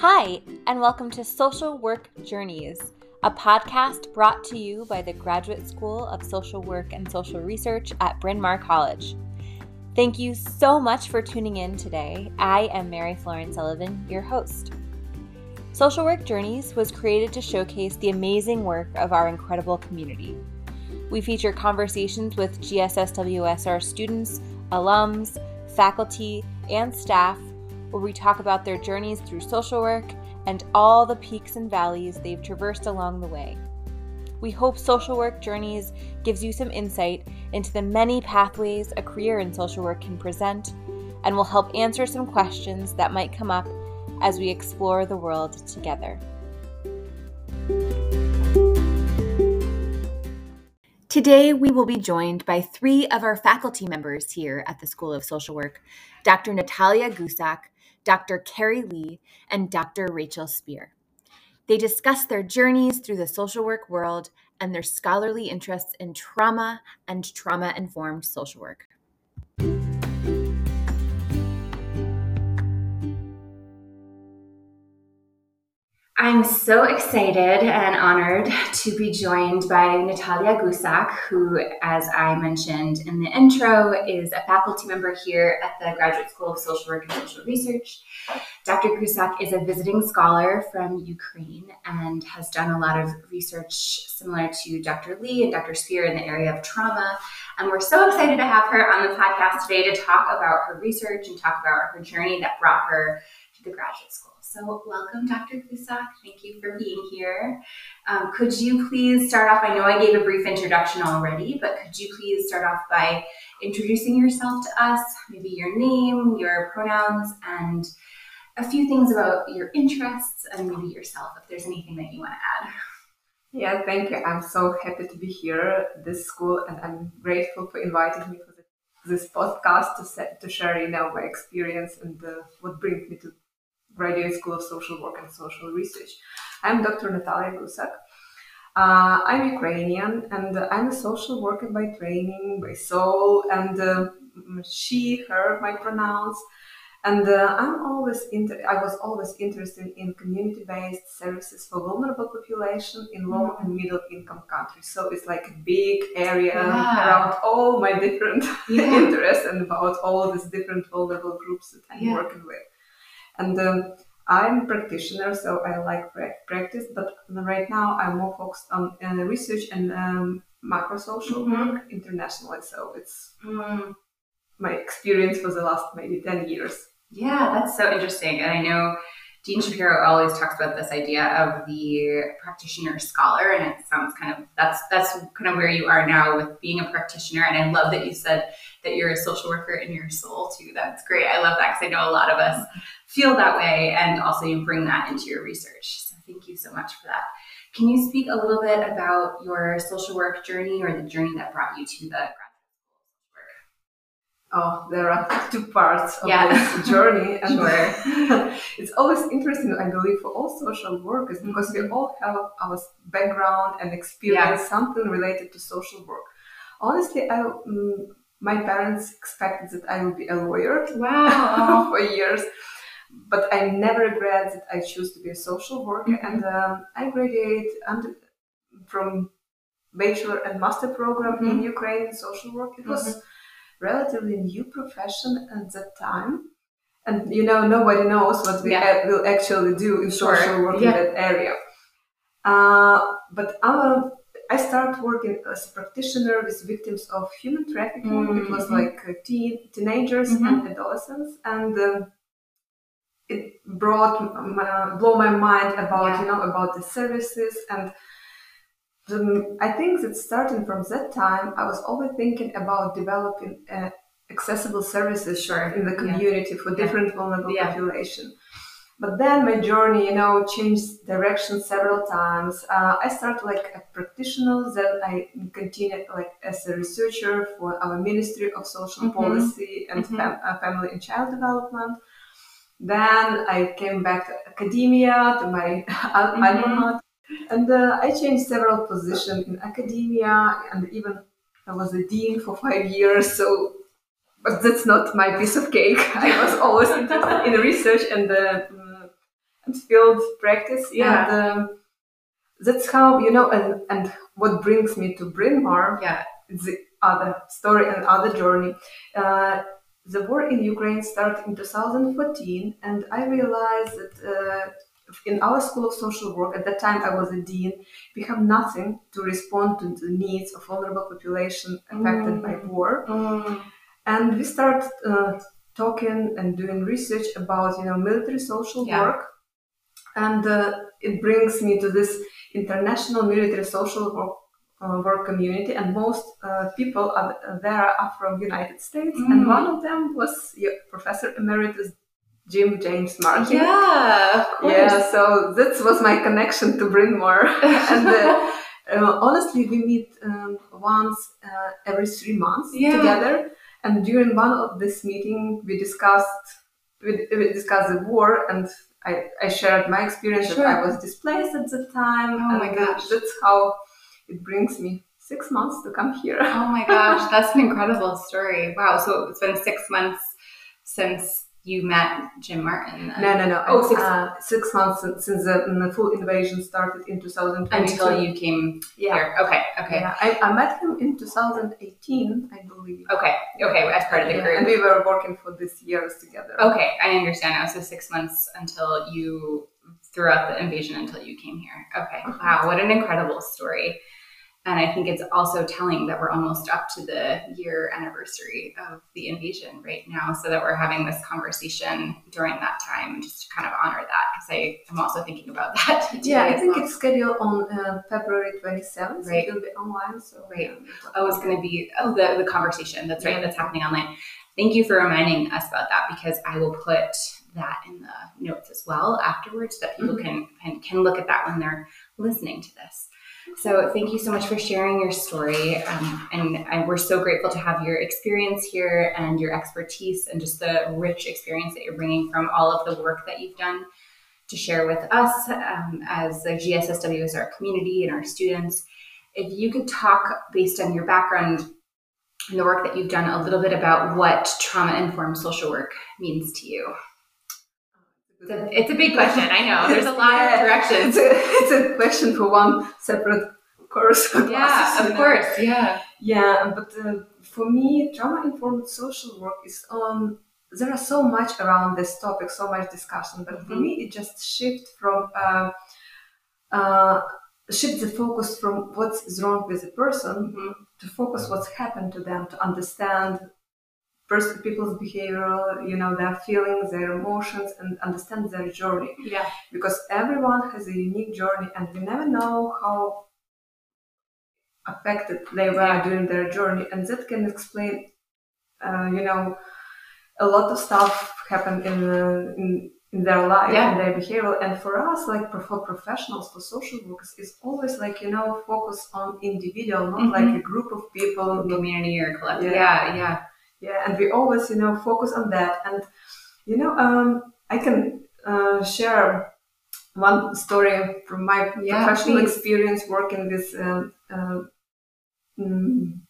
Hi, and welcome to Social Work Journeys, a podcast brought to you by the Graduate School of Social Work and Social Research at Bryn Mawr College. Thank you so much for tuning in today. I am Mary Florence Sullivan, your host. Social Work Journeys was created to showcase the amazing work of our incredible community. We feature conversations with GSSWSR students, alums, faculty, and staff where we talk about their journeys through social work and all the peaks and valleys they've traversed along the way. We hope Social Work Journeys gives you some insight into the many pathways a career in social work can present and will help answer some questions that might come up as we explore the world together. Today, we will be joined by three of our faculty members here at the School of Social Work Dr. Nataliia Gusak, Dr. Kerry Lee, and Dr. Rachel Speer. They discuss their journeys through the social work world and their scholarly interests in trauma and trauma informed social work. I'm so excited and honored to be joined by Nataliia Gusak, who, as I mentioned in the intro, is a faculty member here at the Graduate School of Social Work and Social Research. Dr. Gusak is a visiting scholar from Ukraine and has done a lot of research similar to Dr. Lee and Dr. Speer in the area of trauma. And we're so excited to have her on the podcast today to talk about her research and talk about her journey that brought her to the graduate school. So, welcome, Dr. Gusak. Thank you for being here. Um, could you please start off? I know I gave a brief introduction already, but could you please start off by introducing yourself to us, maybe your name, your pronouns, and a few things about your interests and maybe yourself, if there's anything that you want to add. Yeah, thank you. I'm so happy to be here this school, and I'm grateful for inviting me for this podcast to set, to share, you know, my experience and uh, what brings me to Graduate School of Social Work and Social Research. I'm Dr. Nataliia Gusak. Uh, I'm Ukrainian and I'm a social worker by training, by soul, and uh, she, her, my pronouns. And uh, I'm always inter- I was always interested in community-based services for vulnerable population in low and middle income countries. So it's like a big area yeah. around all my different yeah. interests and about all these different vulnerable groups that I'm yeah. working with. And um, I'm a practitioner, so I like practice, but right now I'm more focused on uh, research and um, macro social mm-hmm. work internationally. So it's mm, my experience for the last maybe 10 years. Yeah, that's so interesting. And I know Dean Shapiro always talks about this idea of the practitioner scholar, and it sounds kind of that's that's kind of where you are now with being a practitioner. And I love that you said that you're a social worker in your soul too. That's great. I love that because I know a lot of us feel that way, and also you bring that into your research. So thank you so much for that. Can you speak a little bit about your social work journey or the journey that brought you to the work Oh, there are two parts of yeah. this journey. And sure. it's always interesting, I believe, for all social workers because we all have our background and experience yeah. something related to social work. Honestly, I, um, my parents expected that I would be a lawyer wow. for years, but I never regret that I choose to be a social worker. Mm-hmm. And um, I graduated under, from bachelor and master program mm-hmm. in Ukraine in social work. It was mm-hmm relatively new profession at that time. And you know, nobody knows what we yeah. will actually do in sure. social work yeah. in that area. Uh, but our, I started working as a practitioner with victims of human trafficking. Mm-hmm. It was like uh, teen, teenagers mm-hmm. and adolescents, and um, it brought my, blow my mind about yeah. you know about the services and the, I think that starting from that time, I was always thinking about developing uh, accessible services sure. in the community yeah. for different yeah. vulnerable population. But then my journey, you know, changed direction several times. Uh, I started like a practitioner, then I continued like as a researcher for our Ministry of Social mm-hmm. Policy and mm-hmm. fam- uh, Family and Child Development. Then I came back to academia, to my mm-hmm. alma mater and uh, I changed several positions in academia, and even I was a dean for five years. So, but that's not my piece of cake. I was always interested in research and uh, field practice. Yeah. And, um, that's how you know, and and what brings me to Bryn Mawr. Yeah. It's the other story and other journey. Uh, the war in Ukraine started in 2014, and I realized that uh, in our School of Social Work, at that time I was a dean, we have nothing to respond to the needs of vulnerable population affected mm. by war. Mm. And we started uh, talking and doing research about, you know, military social yeah. work. And uh, it brings me to this international military social work, uh, work community, and most uh, people are, there are from United States. Mm. And one of them was Professor Emeritus Jim James Martin. Yeah, Yeah, so this was my connection to Bryn Mawr. and uh, uh, honestly, we meet um, once uh, every three months yeah. together. And during one of this meeting, we discussed we, we discussed the war, and I, I shared my experience sure. that I was displaced at the time. Oh my gosh, that's how it brings me six months to come here. Oh my gosh, that's an incredible story. Wow, so it's been six months since you met Jim Martin. Then. No, no, no. Oh, six, uh, six months since the, the, full invasion started in 2020. Until you came yeah. here. Okay, okay. Yeah, I, I, met him in 2018, I believe. Okay, okay, as part of the yeah, group. And we were working for these years together. Okay, I understand now. So six months until you, throughout the invasion until you came here. Okay, uh-huh. wow, what an incredible story. And I think it's also telling that we're almost up to the year anniversary of the invasion right now, so that we're having this conversation during that time, just to kind of honor that. Because I'm also thinking about that. Yeah, I think well. it's scheduled on uh, February 27th. Right. So it'll be online. So right. Oh, it's going to be oh the the conversation. That's right. Yeah. That's happening online. Thank you for reminding us about that because I will put that in the notes as well afterwards, so that people mm-hmm. can, can can look at that when they're listening to this. So thank you so much for sharing your story. Um, and, we're so grateful to have your experience here and your expertise and just the rich experience that you're bringing from all of the work that you've done to share with us um, as the GSSW, as our community and our students. If you could talk based on your background and the work that you've done a little bit about what trauma informed social work means to you. It's a, it's a big question. I know. There's a lot yeah, of directions. It's a, it's a, question for one separate course. Yeah, of course. Yeah. Yeah, but uh, for me, trauma-informed social work is um. There are so much around this topic, so much discussion. But mm-hmm. for me, it just shift from uh, uh, shift the focus from what's wrong with the person mm-hmm. to focus what's happened to them, to understand first people's behavior, you know, their feelings, their emotions, and understand their journey. Yeah. Because everyone has a unique journey, and we never know how affected they were yeah. during their journey, and that can explain, uh, you know, a lot of stuff happened in uh, in in their life yeah. and their behavior. And for us, like for professionals, for social workers, it's always like you know focus on individual, not mm-hmm. like a group of people, community or collective. Yeah, yeah. yeah yeah and we always you know focus on that and you know um, i can uh, share one story from my yeah, professional please. experience working with um, uh, mm,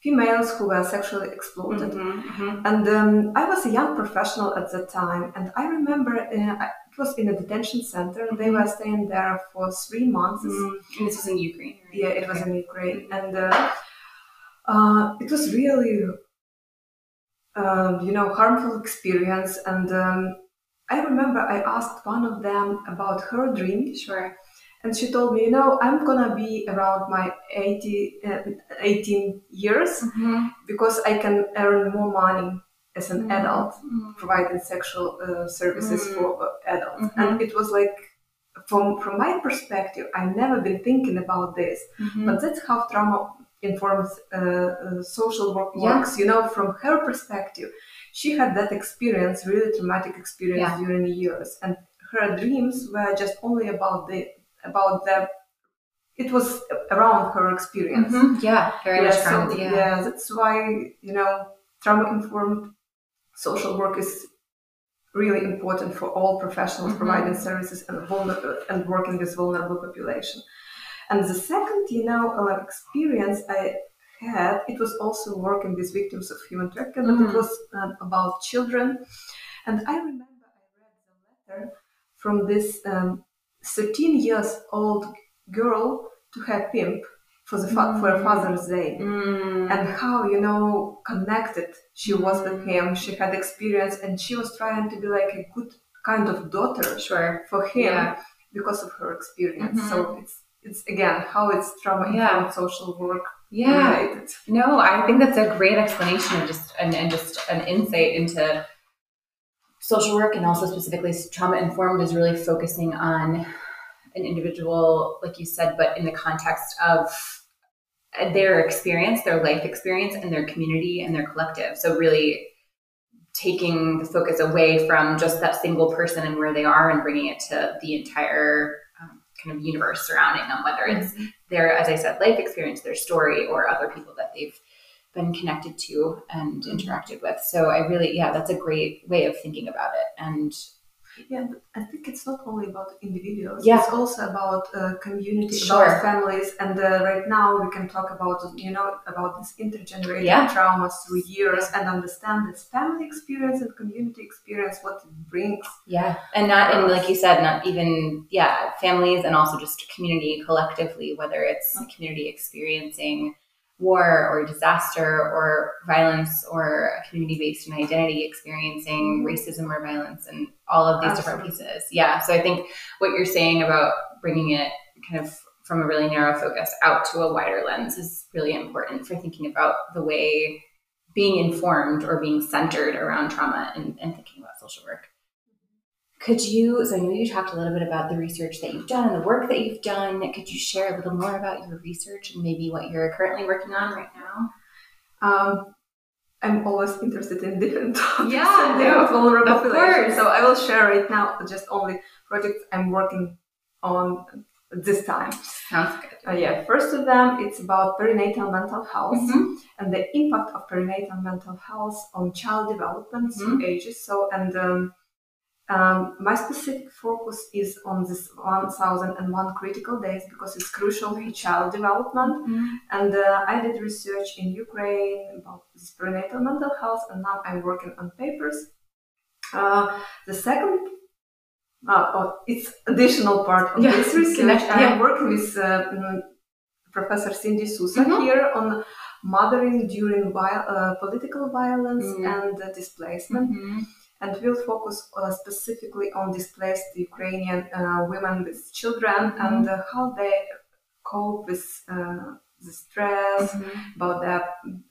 females who were sexually exploited mm-hmm, mm-hmm. and um, i was a young professional at the time and i remember uh, it was in a detention center mm-hmm. they were staying there for three months mm-hmm. and this was in ukraine right? yeah it was in ukraine and uh, uh, it was really um, you know, harmful experience. And um, I remember I asked one of them about her dream. Sure. And she told me, you know, I'm gonna be around my 80, uh, 18 years mm-hmm. because I can earn more money as an mm-hmm. adult, mm-hmm. providing sexual uh, services mm-hmm. for uh, adults. Mm-hmm. And it was like, from from my perspective, I've never been thinking about this, mm-hmm. but that's how trauma informs uh, uh, social work works. You know, from her perspective, she had that experience, really traumatic experience yeah. during the years, and her dreams were just only about the about the. It was around her experience. Mm-hmm. Yeah, very yeah, much. So, yeah. yeah, that's why you know trauma informed social work is really important for all professionals mm-hmm. providing services and, vulner- and working with vulnerable population. And the second, you know, uh, experience I had, it was also working with victims of human trafficking, mm. but it mm. was um, about children. And I remember I read the letter from this um, 13 years old girl to her pimp for the fa- mm. for Father's Day, mm. and how you know connected she was with mm. him. She had experience, and she was trying to be like a good kind of daughter sure. for him yeah. because of her experience. Mm-hmm. So it's it's again how it's trauma yeah. social work. Yeah. Related. No, I think that's a great explanation and just and, and just an insight into social work and also specifically trauma informed is really focusing on an individual, like you said, but in the context of their experience, their life experience, and their community and their collective. So, really taking the focus away from just that single person and where they are and bringing it to the entire kind of universe surrounding them, whether it's mm-hmm. their, as I said, life experience, their story, or other people that they've been connected to and interacted with. So, I really, yeah, that's a great way of thinking about it. And yeah, I think it's not only about individuals. Yeah. It's also about uh, community, sure. about families, and uh, right now we can talk about you know about this intergenerational yeah. traumas through years and understand this family experience and community experience, what it brings. Yeah, and not and like you said, not even yeah families and also just community collectively, whether it's community experiencing war or disaster or violence or a community based in identity experiencing mm-hmm. racism or violence and all of these Absolutely. different pieces. Yeah. So I think what you're saying about bringing it kind of from a really narrow focus out to a wider lens is really important for thinking about the way being informed or being centered around trauma and, and thinking about social work. Could you, so I know you talked a little bit about the research that you've done and the work that you've done. Could you share a little more about your research and maybe what you're currently working on right now? Um, I'm always interested in different topics yeah, and different vulnerable populations. So I will share right now just only projects I'm working on this time. Sounds good. Uh, yeah, first of them, it's about perinatal mental health mm-hmm. and the impact of perinatal mental health on child development mm-hmm. through ages. So, and um, um, my specific focus is on this 1001 critical days because it's crucial for child development. Mm-hmm. And uh, I did research in Ukraine about this prenatal mental health, and now I'm working on papers. Uh, the second, uh, oh, it's additional part of yeah. this research. Yeah. I'm working with uh, mm, Professor Cindy Sousa mm-hmm. here on mothering during uh, political violence mm-hmm. and displacement. And will focus uh, specifically on displaced Ukrainian uh, women with children mm-hmm. and uh, how they cope with uh, the stress mm-hmm. about their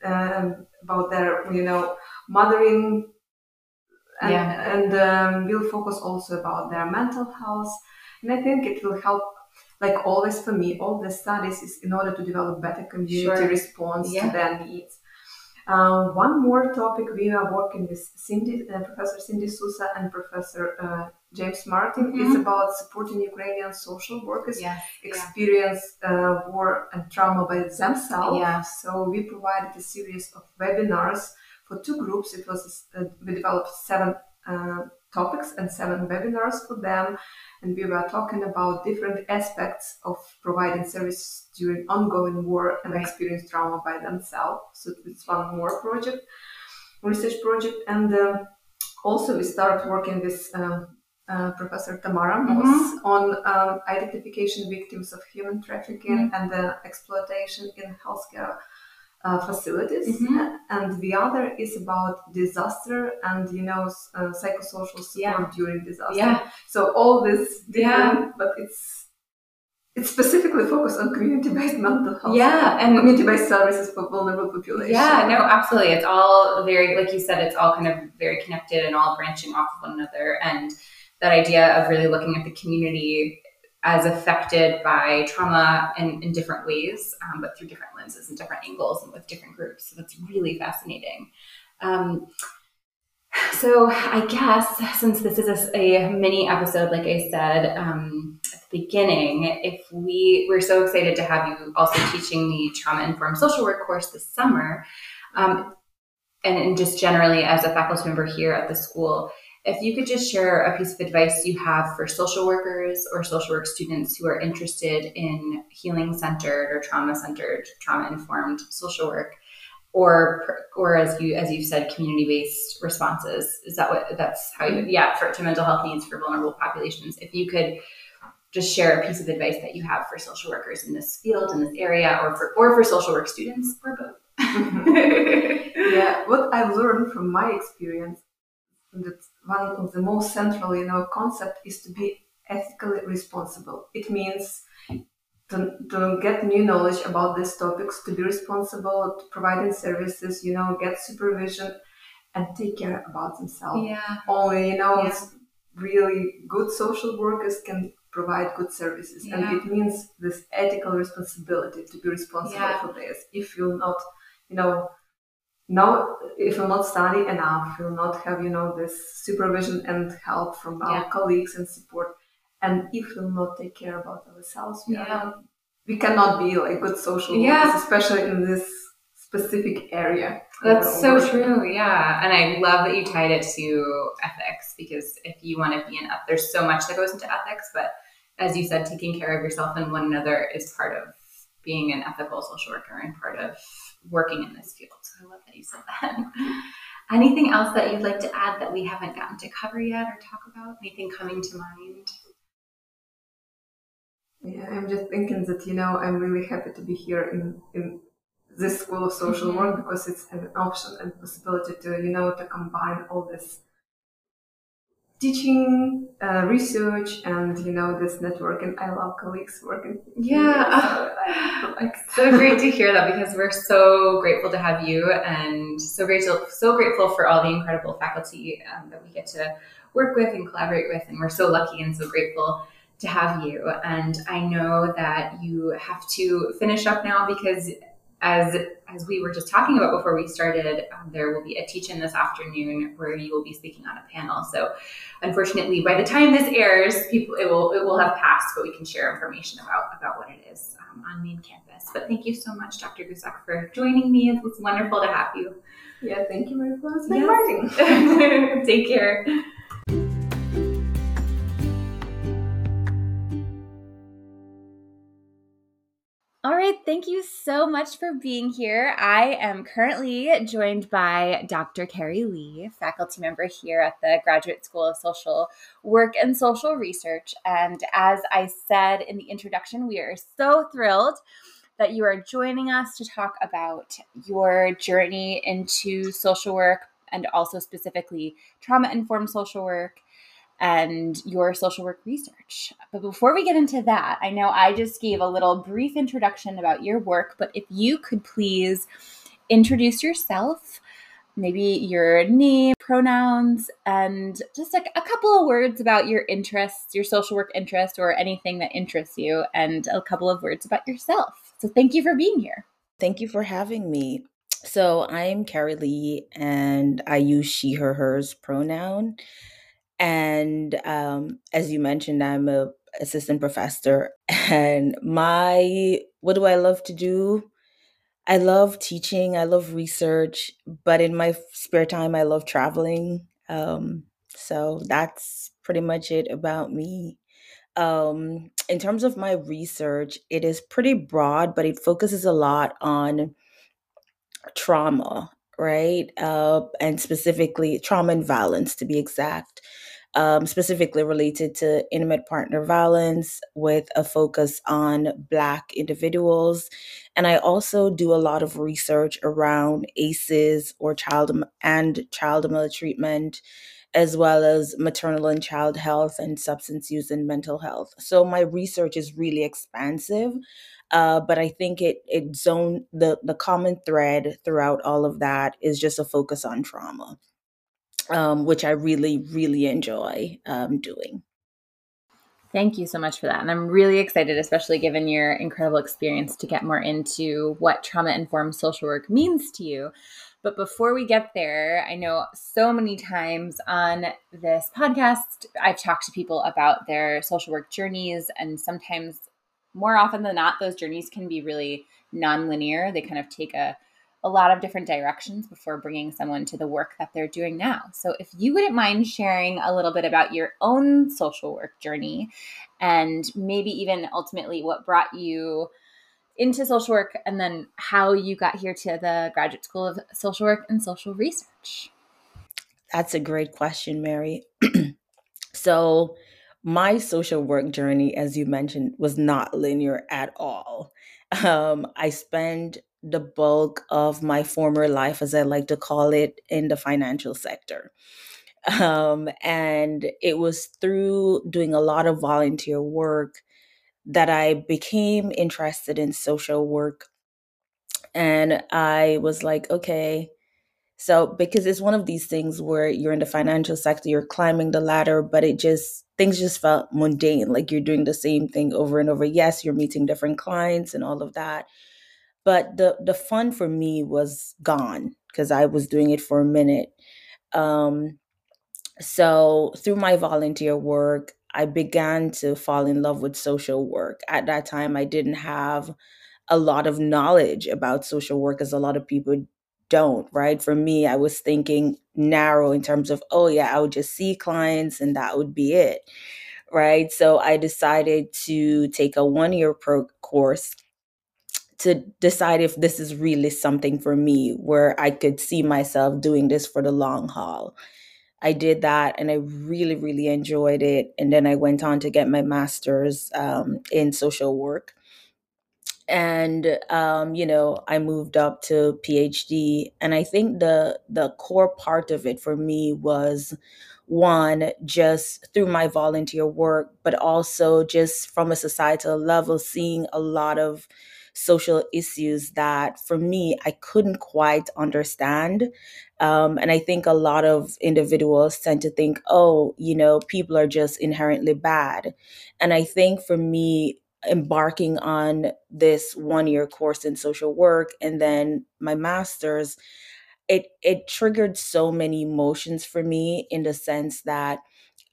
um, about their you know mothering and, yeah. and um, will focus also about their mental health and I think it will help like always for me all the studies is in order to develop better community sure. response yeah. to their needs uh, one more topic we are working with Cindy, uh, Professor Cindy Sousa and Professor uh, James Martin mm-hmm. is about supporting Ukrainian social workers yes, experience yeah. war and trauma by themselves. Yeah. So we provided a series of webinars for two groups. It was uh, we developed seven uh, topics and seven webinars for them. And we were talking about different aspects of providing service during ongoing war and experience trauma by themselves. So it's one more project, research project. And uh, also we start working with uh, uh, Professor Tamara Moss mm-hmm. on um, identification victims of human trafficking mm-hmm. and uh, exploitation in healthcare uh, facilities, mm-hmm. and the other is about disaster and you know uh, psychosocial support yeah. during disaster. Yeah. So all this different, yeah. but it's it's specifically focused on community-based mental health. Yeah, and community-based services for vulnerable populations. Yeah, no, absolutely. It's all very, like you said, it's all kind of very connected and all branching off of one another. And that idea of really looking at the community as affected by trauma in, in different ways, um, but through different lenses and different angles and with different groups. So that's really fascinating. Um, so I guess since this is a, a mini episode, like I said um, at the beginning, if we we're so excited to have you also teaching the trauma informed social work course this summer, um, and, and just generally as a faculty member here at the school, if you could just share a piece of advice you have for social workers or social work students who are interested in healing centered or trauma centered, trauma informed social work, or or as you as you said community based responses is that what that's how you yeah for to mental health needs for vulnerable populations. If you could just share a piece of advice that you have for social workers in this field in this area or for or for social work students or both. Yeah what i've learned from my experience that one of the most central you know concept is to be ethically responsible it means to, to get new knowledge about these topics, to be responsible, to providing services, you know, get supervision and take care about themselves. Yeah. Only, you know, yeah. really good social workers can provide good services. Yeah. And it means this ethical responsibility to be responsible yeah. for this. If you'll not, you know, no, if you'll not study enough, you'll not have, you know, this supervision and help from our colleagues and support and if we'll not take care about ourselves, we, yeah. we cannot be like good social yeah. workers, especially in this specific area. That's so true. Yeah. And I love that you tied it to ethics because if you want to be in, there's so much that goes into ethics, but as you said, taking care of yourself and one another is part of being an ethical social worker and part of working in this field. So I love that you said that. Anything else that you'd like to add that we haven't gotten to cover yet or talk about? Anything coming to mind? Yeah, I'm just thinking that, you know, I'm really happy to be here in, in this school of social mm-hmm. work because it's an option and possibility to, you know, to combine all this teaching, uh, research, and, you know, this network. And I love colleagues working. Yeah. so, so great to hear that because we're so grateful to have you and so grateful, so grateful for all the incredible faculty um, that we get to work with and collaborate with. And we're so lucky and so grateful to have you. And I know that you have to finish up now because as as we were just talking about before we started, um, there will be a teach-in this afternoon where you will be speaking on a panel. So, unfortunately, by the time this airs, people it will it will have passed, but we can share information about about what it is um, on main campus. But thank you so much, Dr. Gusak, for joining me. It was wonderful to have you. Yeah, thank you, Marie for yes. Take care. All right, thank you so much for being here. I am currently joined by Dr. Kerry Lee, faculty member here at the Graduate School of Social Work and Social Research. And as I said in the introduction, we are so thrilled that you are joining us to talk about your journey into social work and also specifically trauma informed social work and your social work research. But before we get into that, I know I just gave a little brief introduction about your work, but if you could please introduce yourself, maybe your name, pronouns, and just a, a couple of words about your interests, your social work interests, or anything that interests you, and a couple of words about yourself. So thank you for being here. Thank you for having me. So I'm Kerry Lee, and I use she, her, hers pronoun. And um, as you mentioned, I'm a assistant professor, and my what do I love to do? I love teaching. I love research, but in my spare time, I love traveling. Um, so that's pretty much it about me. Um, in terms of my research, it is pretty broad, but it focuses a lot on trauma, right? Uh, and specifically trauma and violence, to be exact um, specifically related to intimate partner violence with a focus on Black individuals. And I also do a lot of research around ACEs or child and child maltreatment, as well as maternal and child health and substance use and mental health. So my research is really expansive. Uh, but I think it it zone the the common thread throughout all of that is just a focus on trauma um, which I really, really enjoy um, doing. Thank you so much for that. And I'm really excited, especially given your incredible experience, to get more into what trauma informed social work means to you. But before we get there, I know so many times on this podcast, I've talked to people about their social work journeys. And sometimes, more often than not, those journeys can be really nonlinear. They kind of take a a lot of different directions before bringing someone to the work that they're doing now. So, if you wouldn't mind sharing a little bit about your own social work journey and maybe even ultimately what brought you into social work and then how you got here to the Graduate School of Social Work and Social Research. That's a great question, Mary. so, my social work journey, as you mentioned, was not linear at all. Um, I spent the bulk of my former life, as I like to call it, in the financial sector. Um, and it was through doing a lot of volunteer work that I became interested in social work. And I was like, okay, so because it's one of these things where you're in the financial sector, you're climbing the ladder, but it just things just felt mundane, like you're doing the same thing over and over. Yes, you're meeting different clients and all of that. But the the fun for me was gone because I was doing it for a minute. Um, so through my volunteer work, I began to fall in love with social work. At that time, I didn't have a lot of knowledge about social work as a lot of people don't, right? For me, I was thinking narrow in terms of, oh, yeah, I would just see clients and that would be it, right? So I decided to take a one year pro- course to decide if this is really something for me where I could see myself doing this for the long haul. I did that and I really, really enjoyed it. And then I went on to get my master's um, in social work. And um, you know, I moved up to PhD. And I think the the core part of it for me was one, just through my volunteer work, but also just from a societal level, seeing a lot of social issues that for me I couldn't quite understand. Um, and I think a lot of individuals tend to think, oh, you know, people are just inherently bad. And I think for me, embarking on this one year course in social work and then my master's, it it triggered so many emotions for me in the sense that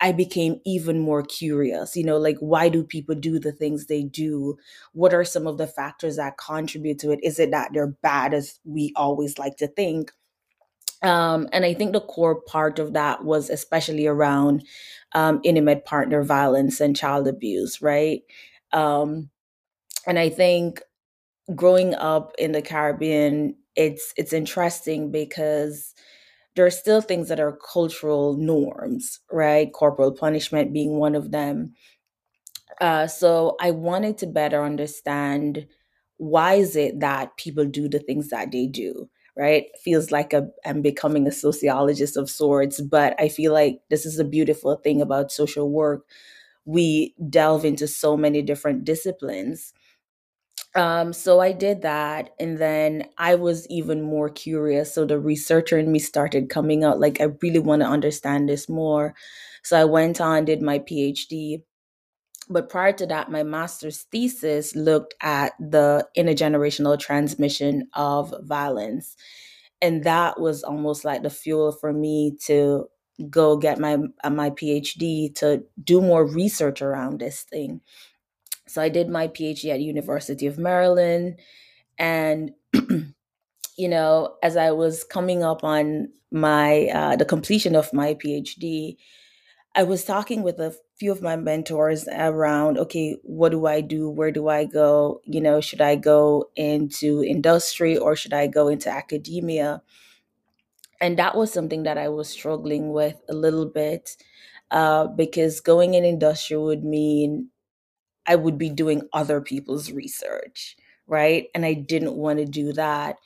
I became even more curious. You know, like why do people do the things they do? What are some of the factors that contribute to it? Is it that they're bad as we always like to think? Um, and I think the core part of that was especially around um, intimate partner violence and child abuse, right? Um, and I think growing up in the Caribbean, it's it's interesting because there are still things that are cultural norms, right? Corporal punishment being one of them. Uh, so I wanted to better understand why is it that people do the things that they do, right? Feels like a, I'm becoming a sociologist of sorts, but I feel like this is a beautiful thing about social work. We delve into so many different disciplines um, so I did that, and then I was even more curious. So the researcher in me started coming out. Like I really want to understand this more. So I went on, did my PhD. But prior to that, my master's thesis looked at the intergenerational transmission of violence. And that was almost like the fuel for me to go get my my PhD to do more research around this thing. So I did my PhD at University of Maryland and you know, as I was coming up on my uh, the completion of my PhD, I was talking with a few of my mentors around, okay, what do I do? Where do I go? You know, should I go into industry or should I go into academia? And that was something that I was struggling with a little bit uh, because going in industry would mean I would be doing other people's research, right? And I didn't want to do that.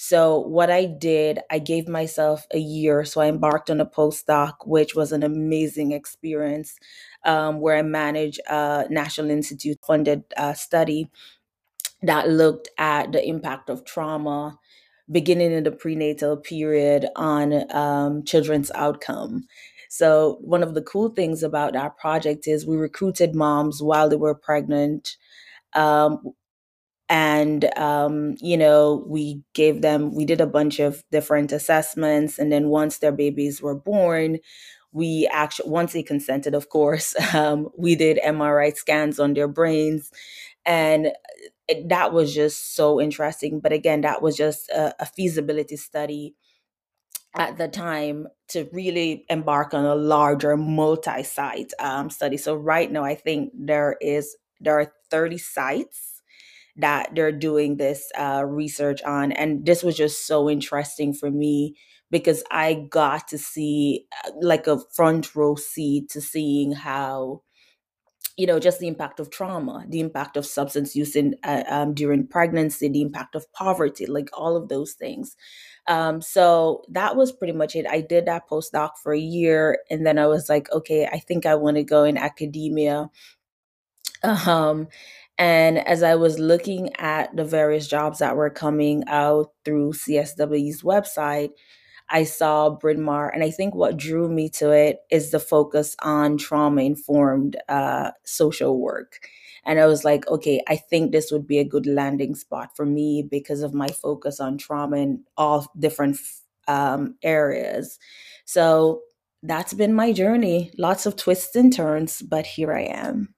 So, what I did, I gave myself a year. So, I embarked on a postdoc, which was an amazing experience um, where I managed a National Institute funded uh, study that looked at the impact of trauma beginning in the prenatal period on um, children's outcome. So, one of the cool things about our project is we recruited moms while they were pregnant. Um, and, um, you know, we gave them, we did a bunch of different assessments. And then once their babies were born, we actually, once they consented, of course, um, we did MRI scans on their brains. And it, that was just so interesting. But again, that was just a, a feasibility study at the time to really embark on a larger multi-site um, study. So right now, I think there is there are 30 sites that they're doing this uh, research on. And this was just so interesting for me because I got to see uh, like a front row seat to seeing how you know just the impact of trauma the impact of substance use in uh, um, during pregnancy the impact of poverty like all of those things. Um, so that was pretty much it. I did that postdoc for a year and then i was like okay i think i want to go in academia. Um, and as I was looking at the various jobs that were coming out through CSW's website, I saw Bryn Mawr, and I think what drew me to it is the focus on trauma informed uh, social work. And I was like, okay, I think this would be a good landing spot for me because of my focus on trauma in all different um, areas. So that's been my journey. Lots of twists and turns, but here I am.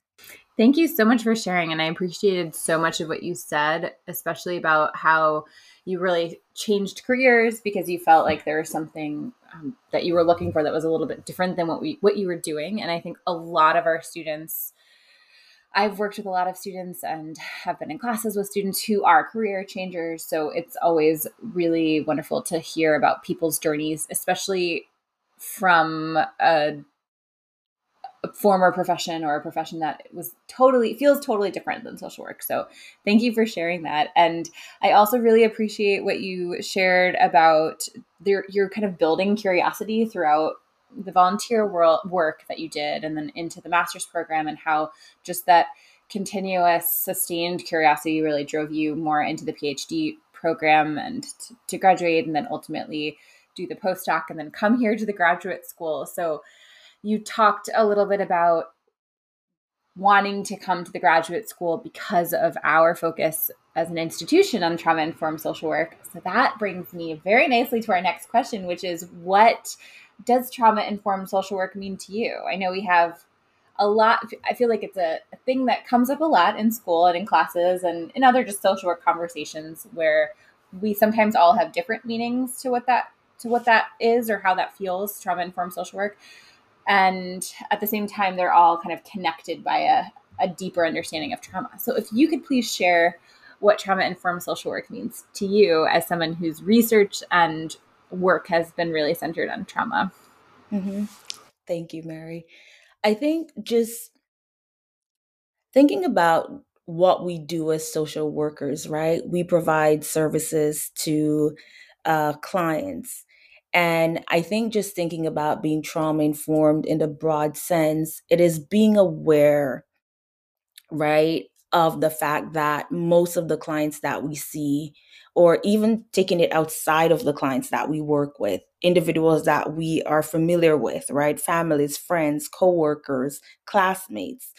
Thank you so much for sharing. And I appreciated so much of what you said, especially about how you really changed careers because you felt like there was something um, that you were looking for that was a little bit different than what we what you were doing. And I think a lot of our students I've worked with a lot of students and have been in classes with students who are career changers. So it's always really wonderful to hear about people's journeys, especially from a former profession or a profession that was totally feels totally different than social work. So thank you for sharing that. And I also really appreciate what you shared about your, kind of building curiosity throughout the volunteer world work that you did and then into the master's program and how just that continuous sustained curiosity really drove you more into the PhD program and to graduate and then ultimately do the postdoc and then come here to the graduate school. So you talked a little bit about wanting to come to the graduate school because of our focus as an institution on trauma informed social work. So that brings me very nicely to our next question, which is what does trauma informed social work mean to you? I know we have a lot, I feel like it's a, a thing that comes up a lot in school and in classes and in other just social work conversations where we sometimes all have different meanings to what that to what that is or how that feels trauma informed social work and at the same time they're all kind of connected by a, a deeper understanding of trauma. So if you could please share what trauma informed social work means to you as someone whose research and work has been really centered on trauma. Mm-hmm. thank you mary. I think just thinking about what we do as social workers right? We provide services to uh, clients and I think just thinking about being trauma informed in the broad sense, it is being aware, right, of the fact that most of the clients that we see, or even taking it outside of the clients that we work with, individuals that we are familiar with, right, families, friends, coworkers, classmates,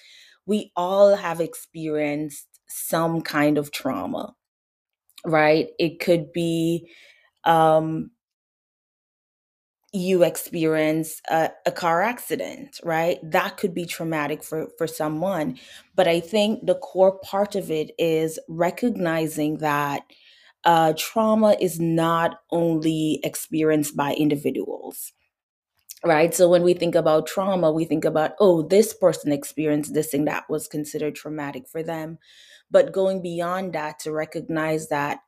we all have experienced some kind of trauma, right? It could be um, you experience a, a, car accident right? That could be traumatic for for someone. But i think the core part of it is recognizing that uh, trauma is not only experienced by individuals right? So when we think about trauma we think about oh this person experienced this thing that was considered traumatic for them. But going beyond that to recognize that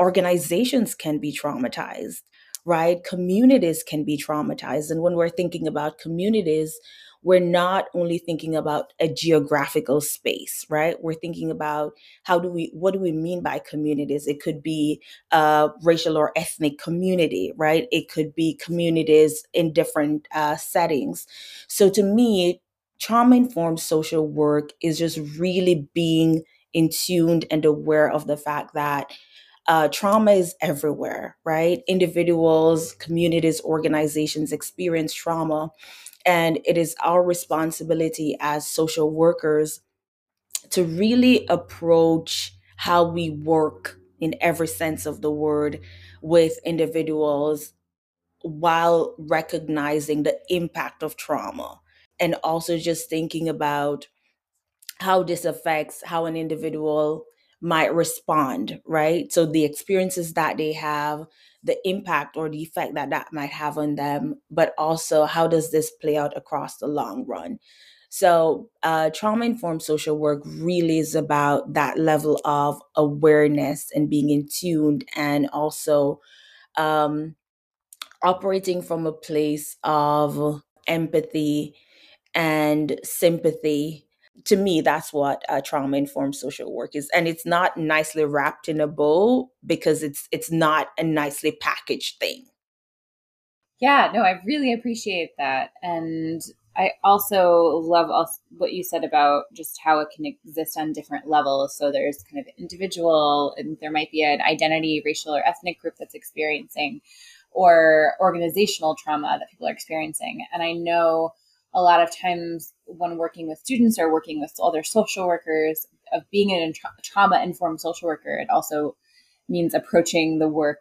organizations can be traumatized right? Communities can be traumatized. And when we're thinking about communities, we're not only thinking about a geographical space, right? We're thinking about how do we, what do we mean by communities? It could be a racial or ethnic community, right? It could be communities in different uh, settings. So to me, trauma informed social work is just really being in tuned and aware of the fact that uh, trauma is everywhere, right? Individuals, communities, organizations experience trauma. And it is our responsibility as social workers to really approach how we work in every sense of the word with individuals while recognizing the impact of trauma and also just thinking about how this affects how an individual might respond, right? So the experiences that they have, the impact or the effect that that might have on them, but also how does this play out across the long run? So, uh, trauma informed social work really is about that level of awareness and being in tuned and also um, operating from a place of empathy and sympathy to me that's what uh, trauma informed social work is and it's not nicely wrapped in a bow because it's it's not a nicely packaged thing. Yeah no i really appreciate that and i also love also what you said about just how it can exist on different levels. So there's kind of individual and there might be an identity racial or ethnic group that's experiencing or organizational trauma that people are experiencing and i know a lot of times when working with students or working with other social workers of being a tra- trauma informed social worker it also means approaching the work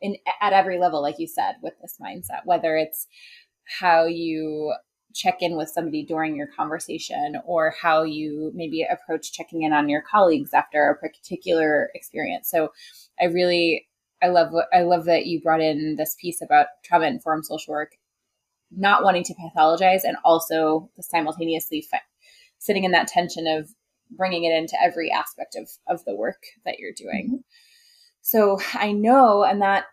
in at every level like you said with this mindset whether it's how you check in with somebody during your conversation or how you maybe approach checking in on your colleagues after a particular experience. So i really i love i love that you brought in this piece about trauma informed social work not wanting to pathologize and also simultaneously fi- sitting in that tension of bringing it into every aspect of, of the work that you're doing. Mm-hmm. So I know, and that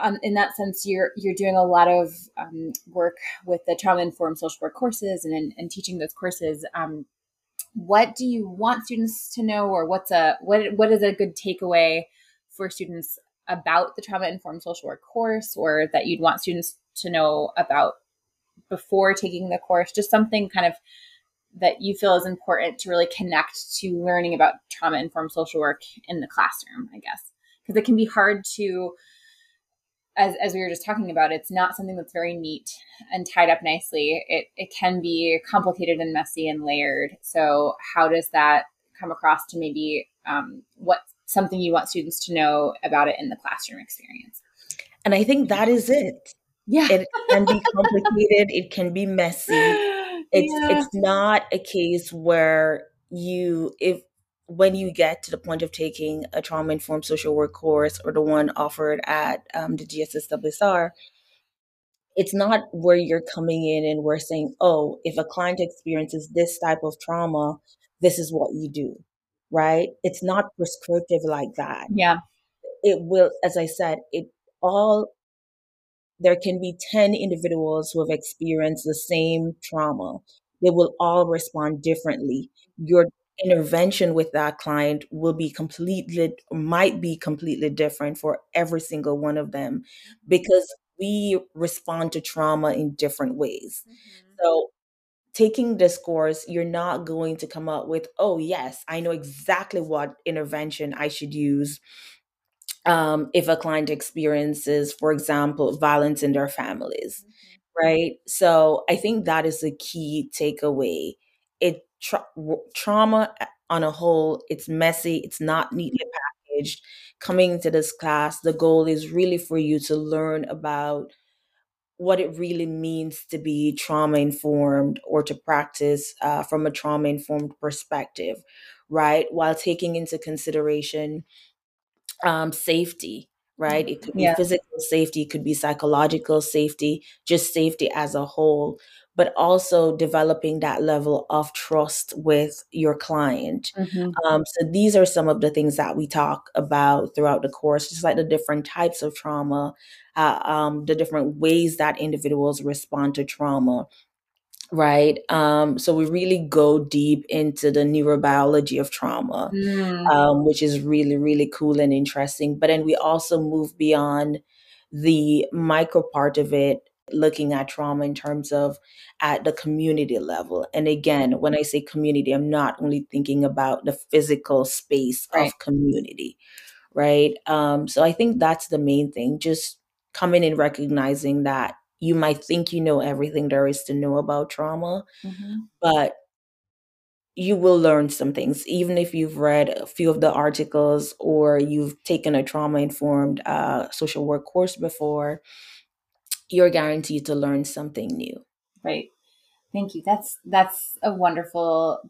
um, in that sense, you're you're doing a lot of um, work with the trauma informed social work courses and, and teaching those courses. Um, what do you want students to know, or what's a what what is a good takeaway for students about the trauma informed social work course, or that you'd want students to know about before taking the course, just something kind of that you feel is important to really connect to learning about trauma informed social work in the classroom, I guess. Because it can be hard to, as, as we were just talking about, it's not something that's very neat and tied up nicely. It, it can be complicated and messy and layered. So, how does that come across to maybe um, what something you want students to know about it in the classroom experience? And I think that is it. Yeah. It can be complicated, it can be messy. It's yeah. it's not a case where you if when you get to the point of taking a trauma informed social work course or the one offered at um, the GSSWSR, it's not where you're coming in and we're saying, oh, if a client experiences this type of trauma, this is what you do, right? It's not prescriptive like that. Yeah. It will, as I said, it all there can be 10 individuals who have experienced the same trauma. They will all respond differently. Your intervention with that client will be completely, might be completely different for every single one of them because we respond to trauma in different ways. Mm-hmm. So, taking this course, you're not going to come up with, oh, yes, I know exactly what intervention I should use um, if a client experiences, for example, violence in their families, mm-hmm. right? So I think that is a key takeaway. It tra- trauma on a whole, it's messy, it's not neatly packaged. Coming into this class, the goal is really for you to learn about what it really means to be trauma informed or to practice uh, from a trauma informed perspective, right? While taking into consideration um, safety, right? It could be yeah. physical safety, it could be psychological safety, just safety as a whole, but also developing that level of trust with your client. Mm-hmm. Um, so these are some of the things that we talk about throughout the course, just like the different types of trauma, uh, um, the different ways that individuals respond to trauma right? Um, so we really go deep into the neurobiology of trauma, mm. um, which is really, really cool and interesting. But then we also move beyond the micro part of it, looking at trauma in terms of at the community level. And again, when I say community, I'm not only thinking about the physical space right. of community, right? Um, so I think that's the main thing, just coming and recognizing that you might think you know everything there is to know about trauma, mm-hmm. but you will learn some things, even if you've read a few of the articles or you've taken a trauma informed uh, social work course before. You're guaranteed to learn something new. Right. Thank you. That's that's a wonderful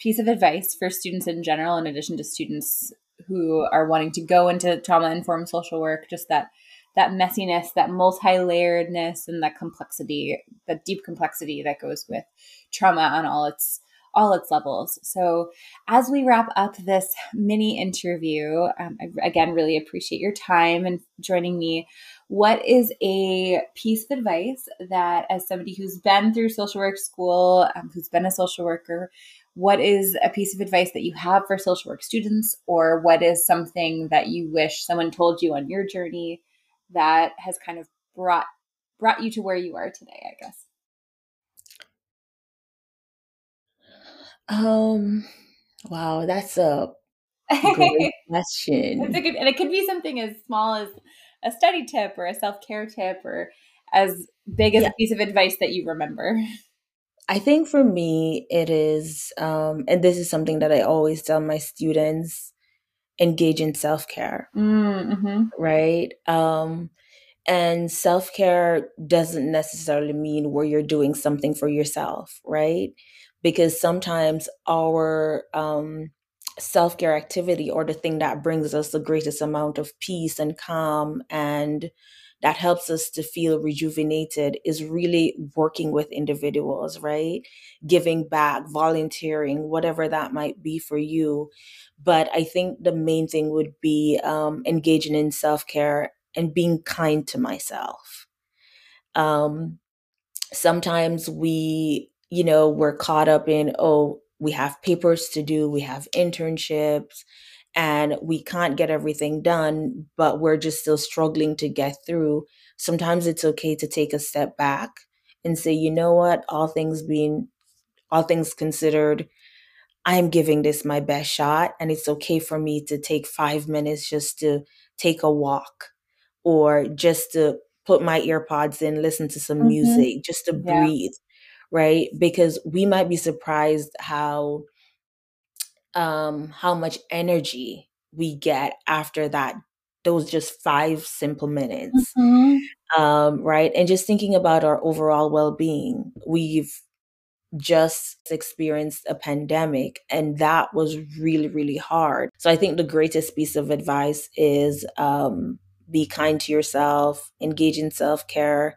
piece of advice for students in general, in addition to students who are wanting to go into trauma informed social work. Just that that messiness, that multi-layeredness, and that complexity, the deep complexity that goes with trauma on all its all its levels. So, as we wrap up this mini interview, um, I again really appreciate your time and joining me. What is a piece of advice that, as somebody who's been through social work school, um, who's been a social worker, what is a piece of advice that you have for social work students, or what is something that you wish someone told you on your journey that has kind of brought brought you to where you are today? I guess. Um, wow, that's a great question. It's a good, and it could be something as small as a study tip or a self care tip or as big as yeah. a piece of advice that you remember. I think for me, it is, um, and this is something that I always tell my students engage in self care, mm-hmm. right? Um, and self care doesn't necessarily mean where you're doing something for yourself, right? because sometimes our um, self care activity or the thing that brings us the greatest amount of peace and calm and that helps us to feel rejuvenated is really working with individuals, right? Giving back, volunteering, whatever that might be for you. But I think the main thing would be um, engaging in self care and being kind to myself. Um, sometimes we you know, we're caught up in, oh, we have papers to do, we have internships, and we can't get everything done, but we're just still struggling to get through. Sometimes it's okay to take a step back and say, you know what, all things being, all things considered, I'm giving this my best shot, and it's okay for me to take five minutes just to take a walk or just to put my earpods in, listen to some mm-hmm. music, just to yeah. breathe right? Because we might be surprised how um how much energy we get after that those just five simple minutes mm-hmm. um right and just thinking about our overall well-being we've just experienced a pandemic and that was really really hard so i think the greatest piece of advice is um be kind to yourself engage in self-care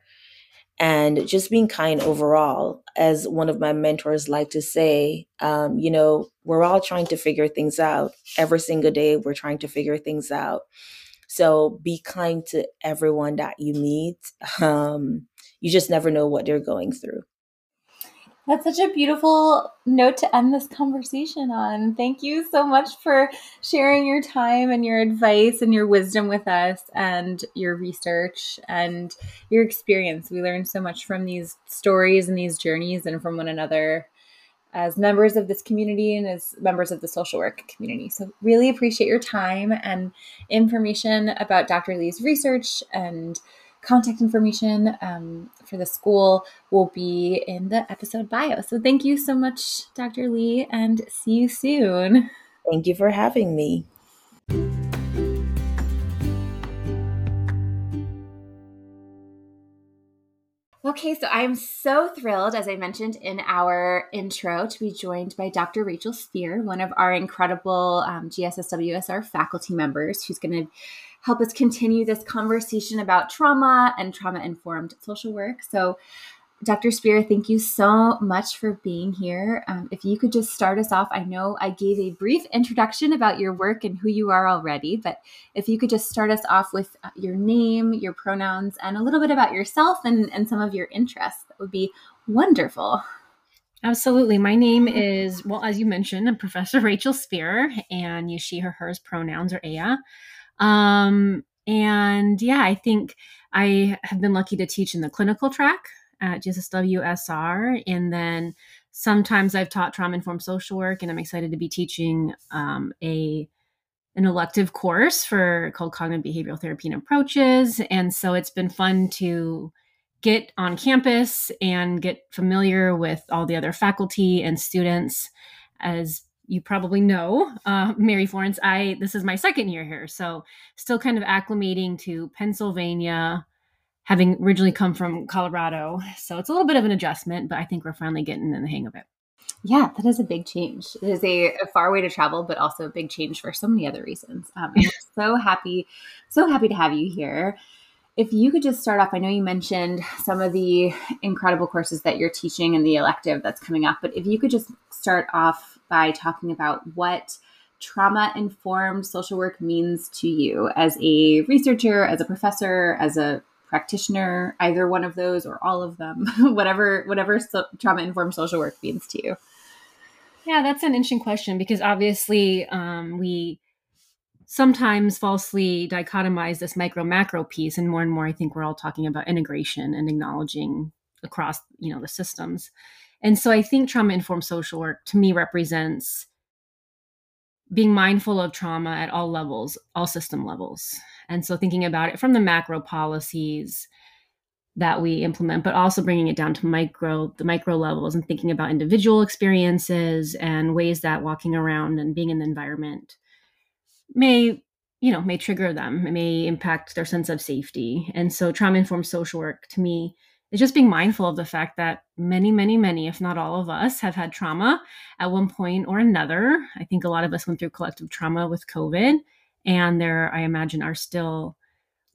and just being kind overall. As one of my mentors like to say, um, you know, we're all trying to figure things out. Every single day, we're trying to figure things out. So be kind to everyone that you meet. Um, you just never know what they're going through. That's such a beautiful note to end this conversation on. Thank you so much for sharing your time and your advice and your wisdom with us and your research and your experience. We learned so much from these stories and these journeys and from one another as members of this community and as members of the social work community. So, really appreciate your time and information about Dr. Lee's research and contact information um, for the school will be in the episode bio. So thank you so much, Dr. Lee, and see you soon. Thank you for having me. Okay, so I am so thrilled, as I mentioned in our intro, to be joined by Dr. Rachel Speer, one of our incredible um, GSSWSR faculty members, who's going to help us continue this conversation about trauma and trauma informed social work. So, Dr. Speer, thank you so much for being here. Um, if you could just start us off, I know I gave a brief introduction about your work and who you are already, but if you could just start us off with uh, your name, your pronouns, and a little bit about yourself and, and some of your interests, that would be wonderful. Absolutely. My name is, well, as you mentioned, I'm Professor Rachel Speer, and you, she, her, hers pronouns are Aya. Um, and yeah, I think I have been lucky to teach in the clinical track at GSSWSR. And then sometimes I've taught trauma informed social work, and I'm excited to be teaching um, a an elective course for called cognitive behavioral therapy and approaches. And so it's been fun to get on campus and get familiar with all the other faculty and students as you probably know, uh, Mary Florence, I this is my second year here, so still kind of acclimating to Pennsylvania, having originally come from Colorado. So it's a little bit of an adjustment, but I think we're finally getting in the hang of it. Yeah, that is a big change. It is a, a far way to travel, but also a big change for so many other reasons. Um, I'm so happy, so happy to have you here if you could just start off, I know you mentioned some of the incredible courses that you're teaching and the elective that's coming up, but if you could just start off by talking about what trauma informed social work means to you as a researcher, as a professor, as a practitioner, either one of those or all of them, whatever whatever so, trauma informed social work means to you. Yeah, that's an interesting question because obviously um, we sometimes falsely dichotomize this micro macro piece, and more and more, I think we're all talking about integration and acknowledging across you know the systems. And so I think trauma informed social work to me represents being mindful of trauma at all levels, all system levels. And so thinking about it from the macro policies that we implement, but also bringing it down to micro, the micro levels and thinking about individual experiences and ways that walking around and being in the environment may, you know, may trigger them, it may impact their sense of safety. And so trauma informed social work to me is just being mindful of the fact that many, many, many, if not all of us, have had trauma at one point or another. I think a lot of us went through collective trauma with COVID, and there, I imagine, are still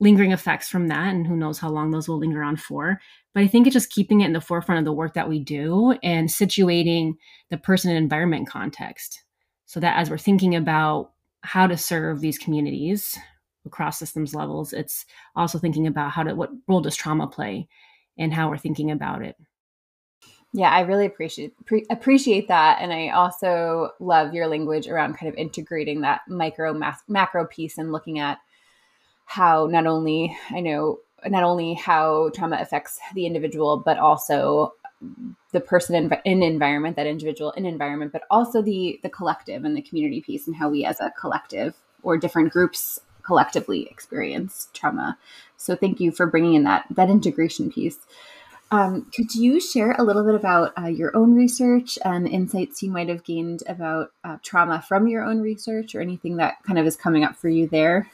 lingering effects from that, and who knows how long those will linger on for. But I think it's just keeping it in the forefront of the work that we do and situating the person and environment context so that as we're thinking about how to serve these communities across systems levels, it's also thinking about how to what role does trauma play and how we're thinking about it. Yeah, I really appreciate pre- appreciate that, and I also love your language around kind of integrating that micro macro piece and looking at how not only I know not only how trauma affects the individual, but also the person in, in environment, that individual in environment, but also the the collective and the community piece, and how we as a collective or different groups collectively experience trauma. So thank you for bringing in that that integration piece. Um, could you share a little bit about uh, your own research and insights you might have gained about uh, trauma from your own research, or anything that kind of is coming up for you there?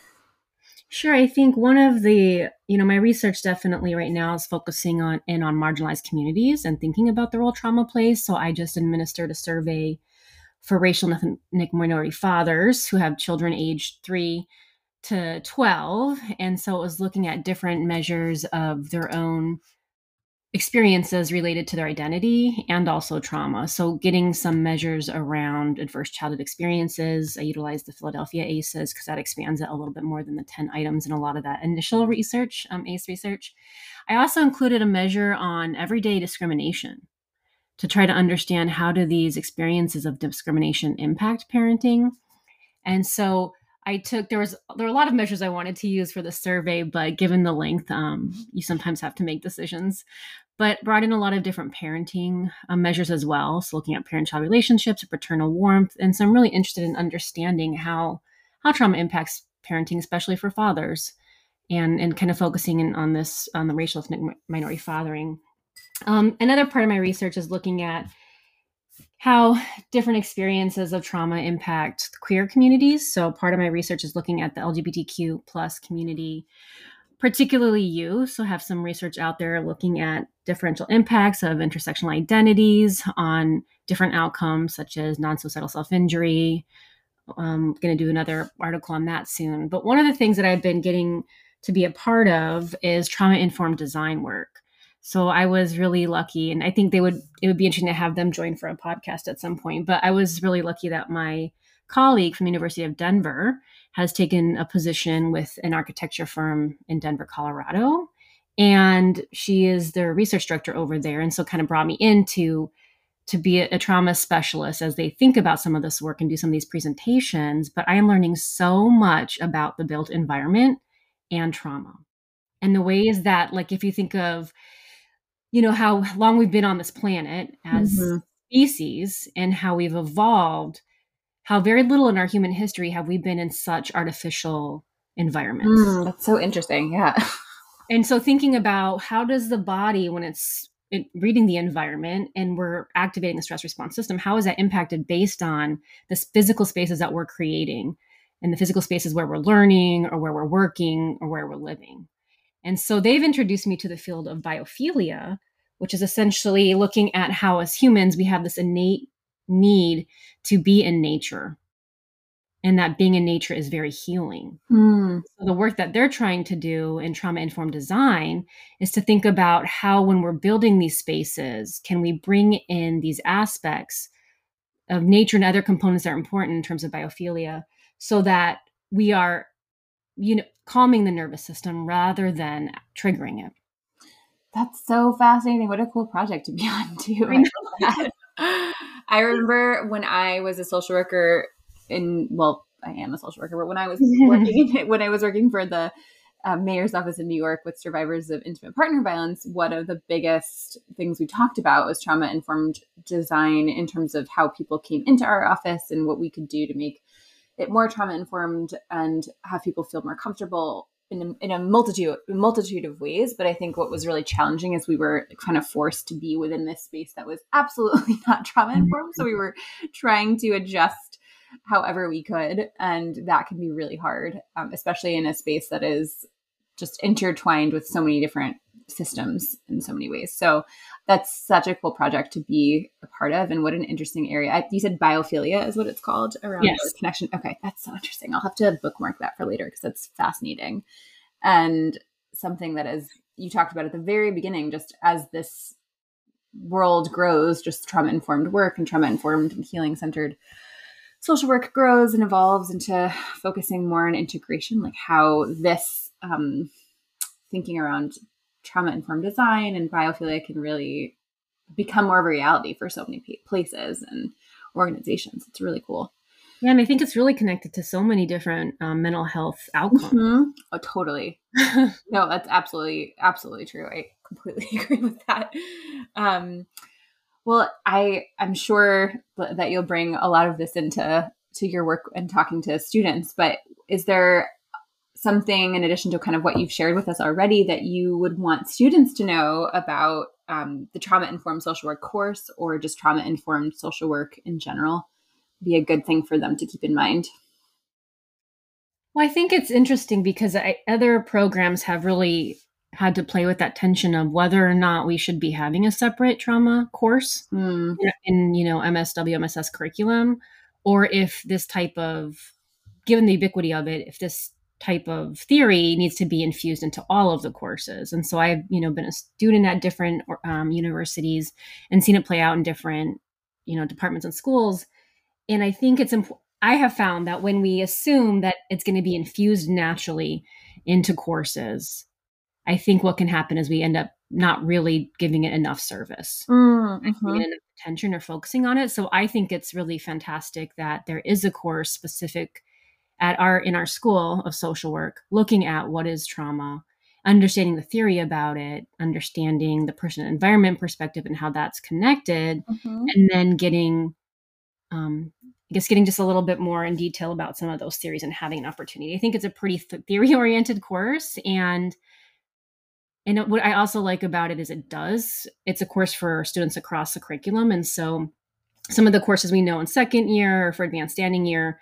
Sure. I think one of the, you know, my research definitely right now is focusing on in on marginalized communities and thinking about the role trauma plays. So I just administered a survey for racial ethnic minority fathers who have children aged three to 12. And so it was looking at different measures of their own experiences related to their identity and also trauma. So, getting some measures around adverse childhood experiences. I utilized the Philadelphia ACEs because that expands it a little bit more than the 10 items in a lot of that initial research, um, ACE research. I also included a measure on everyday discrimination to try to understand how do these experiences of discrimination impact parenting. And so I took there was there were a lot of measures I wanted to use for the survey, but given the length, um, you sometimes have to make decisions. But brought in a lot of different parenting um, measures as well. So looking at parent-child relationships, paternal warmth, and so I'm really interested in understanding how how trauma impacts parenting, especially for fathers, and and kind of focusing in on this on the racial ethnic minority fathering. Um, another part of my research is looking at how different experiences of trauma impact queer communities. So part of my research is looking at the LGBTQ plus community, particularly you. So have some research out there looking at differential impacts of intersectional identities on different outcomes such as non-suicidal self-injury. I'm going to do another article on that soon. But one of the things that I've been getting to be a part of is trauma informed design work. So I was really lucky, and I think they would it would be interesting to have them join for a podcast at some point. But I was really lucky that my colleague from the University of Denver has taken a position with an architecture firm in Denver, Colorado, and she is the research director over there, and so kind of brought me into to be a trauma specialist as they think about some of this work and do some of these presentations. But I am learning so much about the built environment and trauma and the ways that like if you think of you know how long we've been on this planet as mm-hmm. species and how we've evolved how very little in our human history have we been in such artificial environments. Mm, that's so interesting yeah. And so thinking about how does the body when it's reading the environment and we're activating the stress response system how is that impacted based on the physical spaces that we're creating and the physical spaces where we're learning or where we're working or where we're living and so they've introduced me to the field of biophilia, which is essentially looking at how, as humans, we have this innate need to be in nature. and that being in nature is very healing. Mm. So the work that they're trying to do in trauma informed design is to think about how when we're building these spaces, can we bring in these aspects of nature and other components that are important in terms of biophilia so that we are you know calming the nervous system rather than triggering it. That's so fascinating. What a cool project to be on too. I, I remember when I was a social worker in well, I am a social worker, but when I was working when I was working for the uh, mayor's office in New York with survivors of intimate partner violence, one of the biggest things we talked about was trauma informed design in terms of how people came into our office and what we could do to make it more trauma informed and have people feel more comfortable in a, in a multitude multitude of ways. But I think what was really challenging is we were kind of forced to be within this space that was absolutely not trauma informed. So we were trying to adjust however we could. And that can be really hard, um, especially in a space that is just intertwined with so many different systems in so many ways. So that's such a cool project to be a part of. And what an interesting area. I, you said biophilia is what it's called around yes. connection. Okay, that's so interesting. I'll have to bookmark that for later because that's fascinating. And something that is, you talked about at the very beginning, just as this world grows, just trauma informed work and trauma informed and healing centered social work grows and evolves into focusing more on integration, like how this um, thinking around trauma informed design and biophilia can really become more of a reality for so many places and organizations. It's really cool. Yeah, and I think it's really connected to so many different um, mental health outcomes. Mm-hmm. Oh, totally. no, that's absolutely, absolutely true. I completely agree with that. Um, well, I I'm sure that you'll bring a lot of this into to your work and talking to students, but is there something in addition to kind of what you've shared with us already that you would want students to know about um, the trauma informed social work course or just trauma informed social work in general be a good thing for them to keep in mind well i think it's interesting because I, other programs have really had to play with that tension of whether or not we should be having a separate trauma course mm. in, in, you know MSW MSS curriculum, or if this type of, given the ubiquity of it, if this type of theory needs to be infused into all of the courses. And so I've you know been a student at different um, universities and seen it play out in different you know departments and schools. And I think it's important. I have found that when we assume that it's going to be infused naturally into courses, I think what can happen is we end up not really giving it enough service, mm-hmm. enough attention or focusing on it. So I think it's really fantastic that there is a course specific at our in our school of social work looking at what is trauma understanding the theory about it understanding the person environment perspective and how that's connected mm-hmm. and then getting um, I guess getting just a little bit more in detail about some of those theories and having an opportunity. I think it's a pretty th- theory oriented course and and what I also like about it is it does, it's a course for students across the curriculum. And so some of the courses we know in second year or for advanced standing year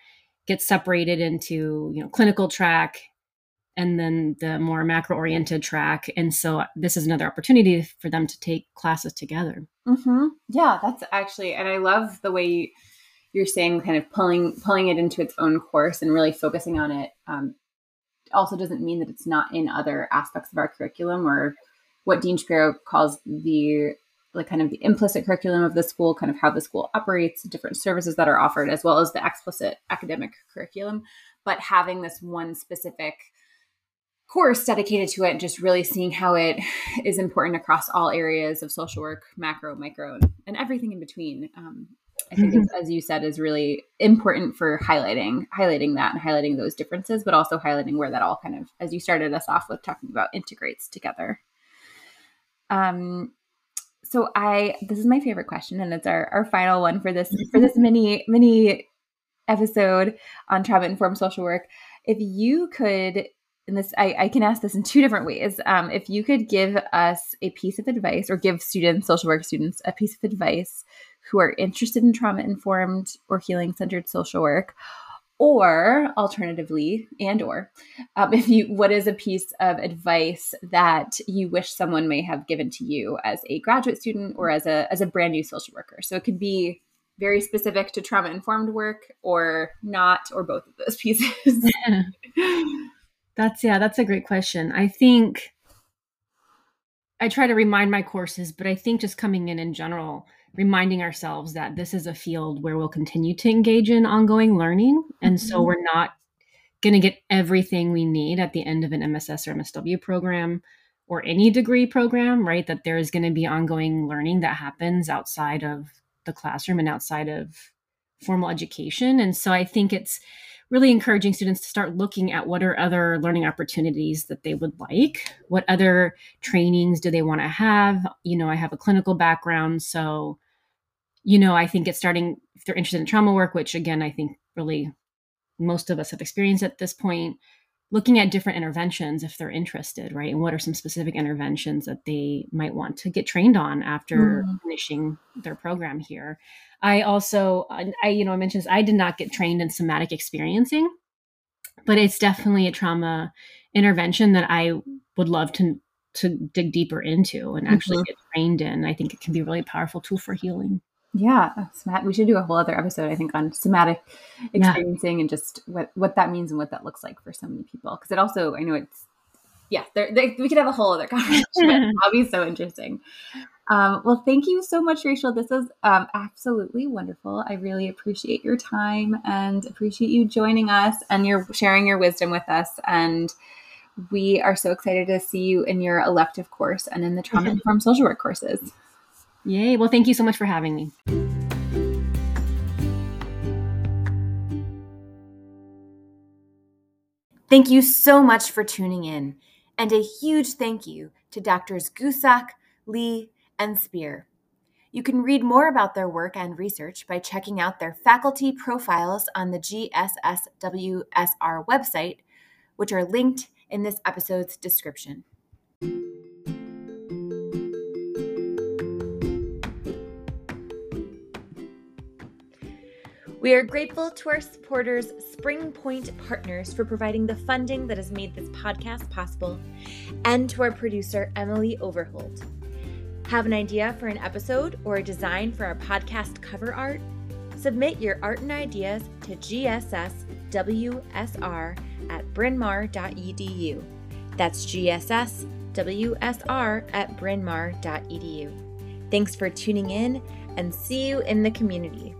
get separated into, you know, clinical track and then the more macro oriented track. And so this is another opportunity for them to take classes together. Mm-hmm. Yeah, that's actually, and I love the way you're saying kind of pulling pulling it into its own course and really focusing on it um, also doesn't mean that it's not in other aspects of our curriculum or what Dean Shapiro calls the like kind of the implicit curriculum of the school, kind of how the school operates, different services that are offered, as well as the explicit academic curriculum. But having this one specific course dedicated to it, and just really seeing how it is important across all areas of social work, macro, micro, and everything in between, um, I think, mm-hmm. as you said, is really important for highlighting highlighting that and highlighting those differences, but also highlighting where that all kind of, as you started us off with talking about, integrates together. Um, so I this is my favorite question, and it's our our final one for this for this mini mini episode on trauma informed social work. If you could and this I, I, can ask this in two different ways. Um, if you could give us a piece of advice or give students, social work students, a piece of advice who are interested in trauma informed or healing centered social work or alternatively and or um, if you what is a piece of advice that you wish someone may have given to you as a graduate student or as a as a brand new social worker so it could be very specific to trauma informed work or not, or both of those pieces? that's, yeah, that's a great question. I think I try to remind my courses, but I think just coming in in general, reminding ourselves that this is a field where we'll continue to engage in ongoing learning. And mm-hmm. so we're not going to get everything we need at the end of an MSS or MSW program or any degree program, right? That there is going to be ongoing learning that happens outside of the classroom and outside of formal education. And so I think it's really encouraging students to start looking at what are other learning opportunities that they would like. What other trainings do they want to have? You know i have a clinical background so you know i think it's starting if they're interested in trauma work which again i think really most of us have experienced at this point looking at different interventions if they're interested right and what are some specific interventions that they might want to get trained on after mm. finishing their program here I also, I you know, I mentioned this, I did not get trained in somatic experiencing, but it's definitely a trauma intervention that I would love to to dig deeper into and actually mm-hmm. get trained in. I think it can be a really powerful tool for healing. Yeah, we should do a whole other episode, I think, on somatic experiencing yeah. and just what what that means and what that looks like for so many people. Because it also, I know it's, yeah, there, we could have a whole other conversation. That'll be so interesting. Um, well, thank you so much, Rachel. This is um, absolutely wonderful. I really appreciate your time and appreciate you joining us and your sharing your wisdom with us. And we are so excited to see you in your elective course and in the trauma informed social work courses. Yay. Well, thank you so much for having me. Thank you so much for tuning in. And a huge thank you to Doctors Gusak, Lee, and Speer. You can read more about their work and research by checking out their faculty profiles on the GSSWSR website, which are linked in this episode's description. We are grateful to our supporters, Spring Point Partners, for providing the funding that has made this podcast possible, and to our producer, Emily Overholt. Have an idea for an episode or a design for our podcast cover art? Submit your art and ideas to gsswsr at bryn-mawr.edu. That's gsswsr at bryn-mawr.edu. Thanks for tuning in and see you in the community.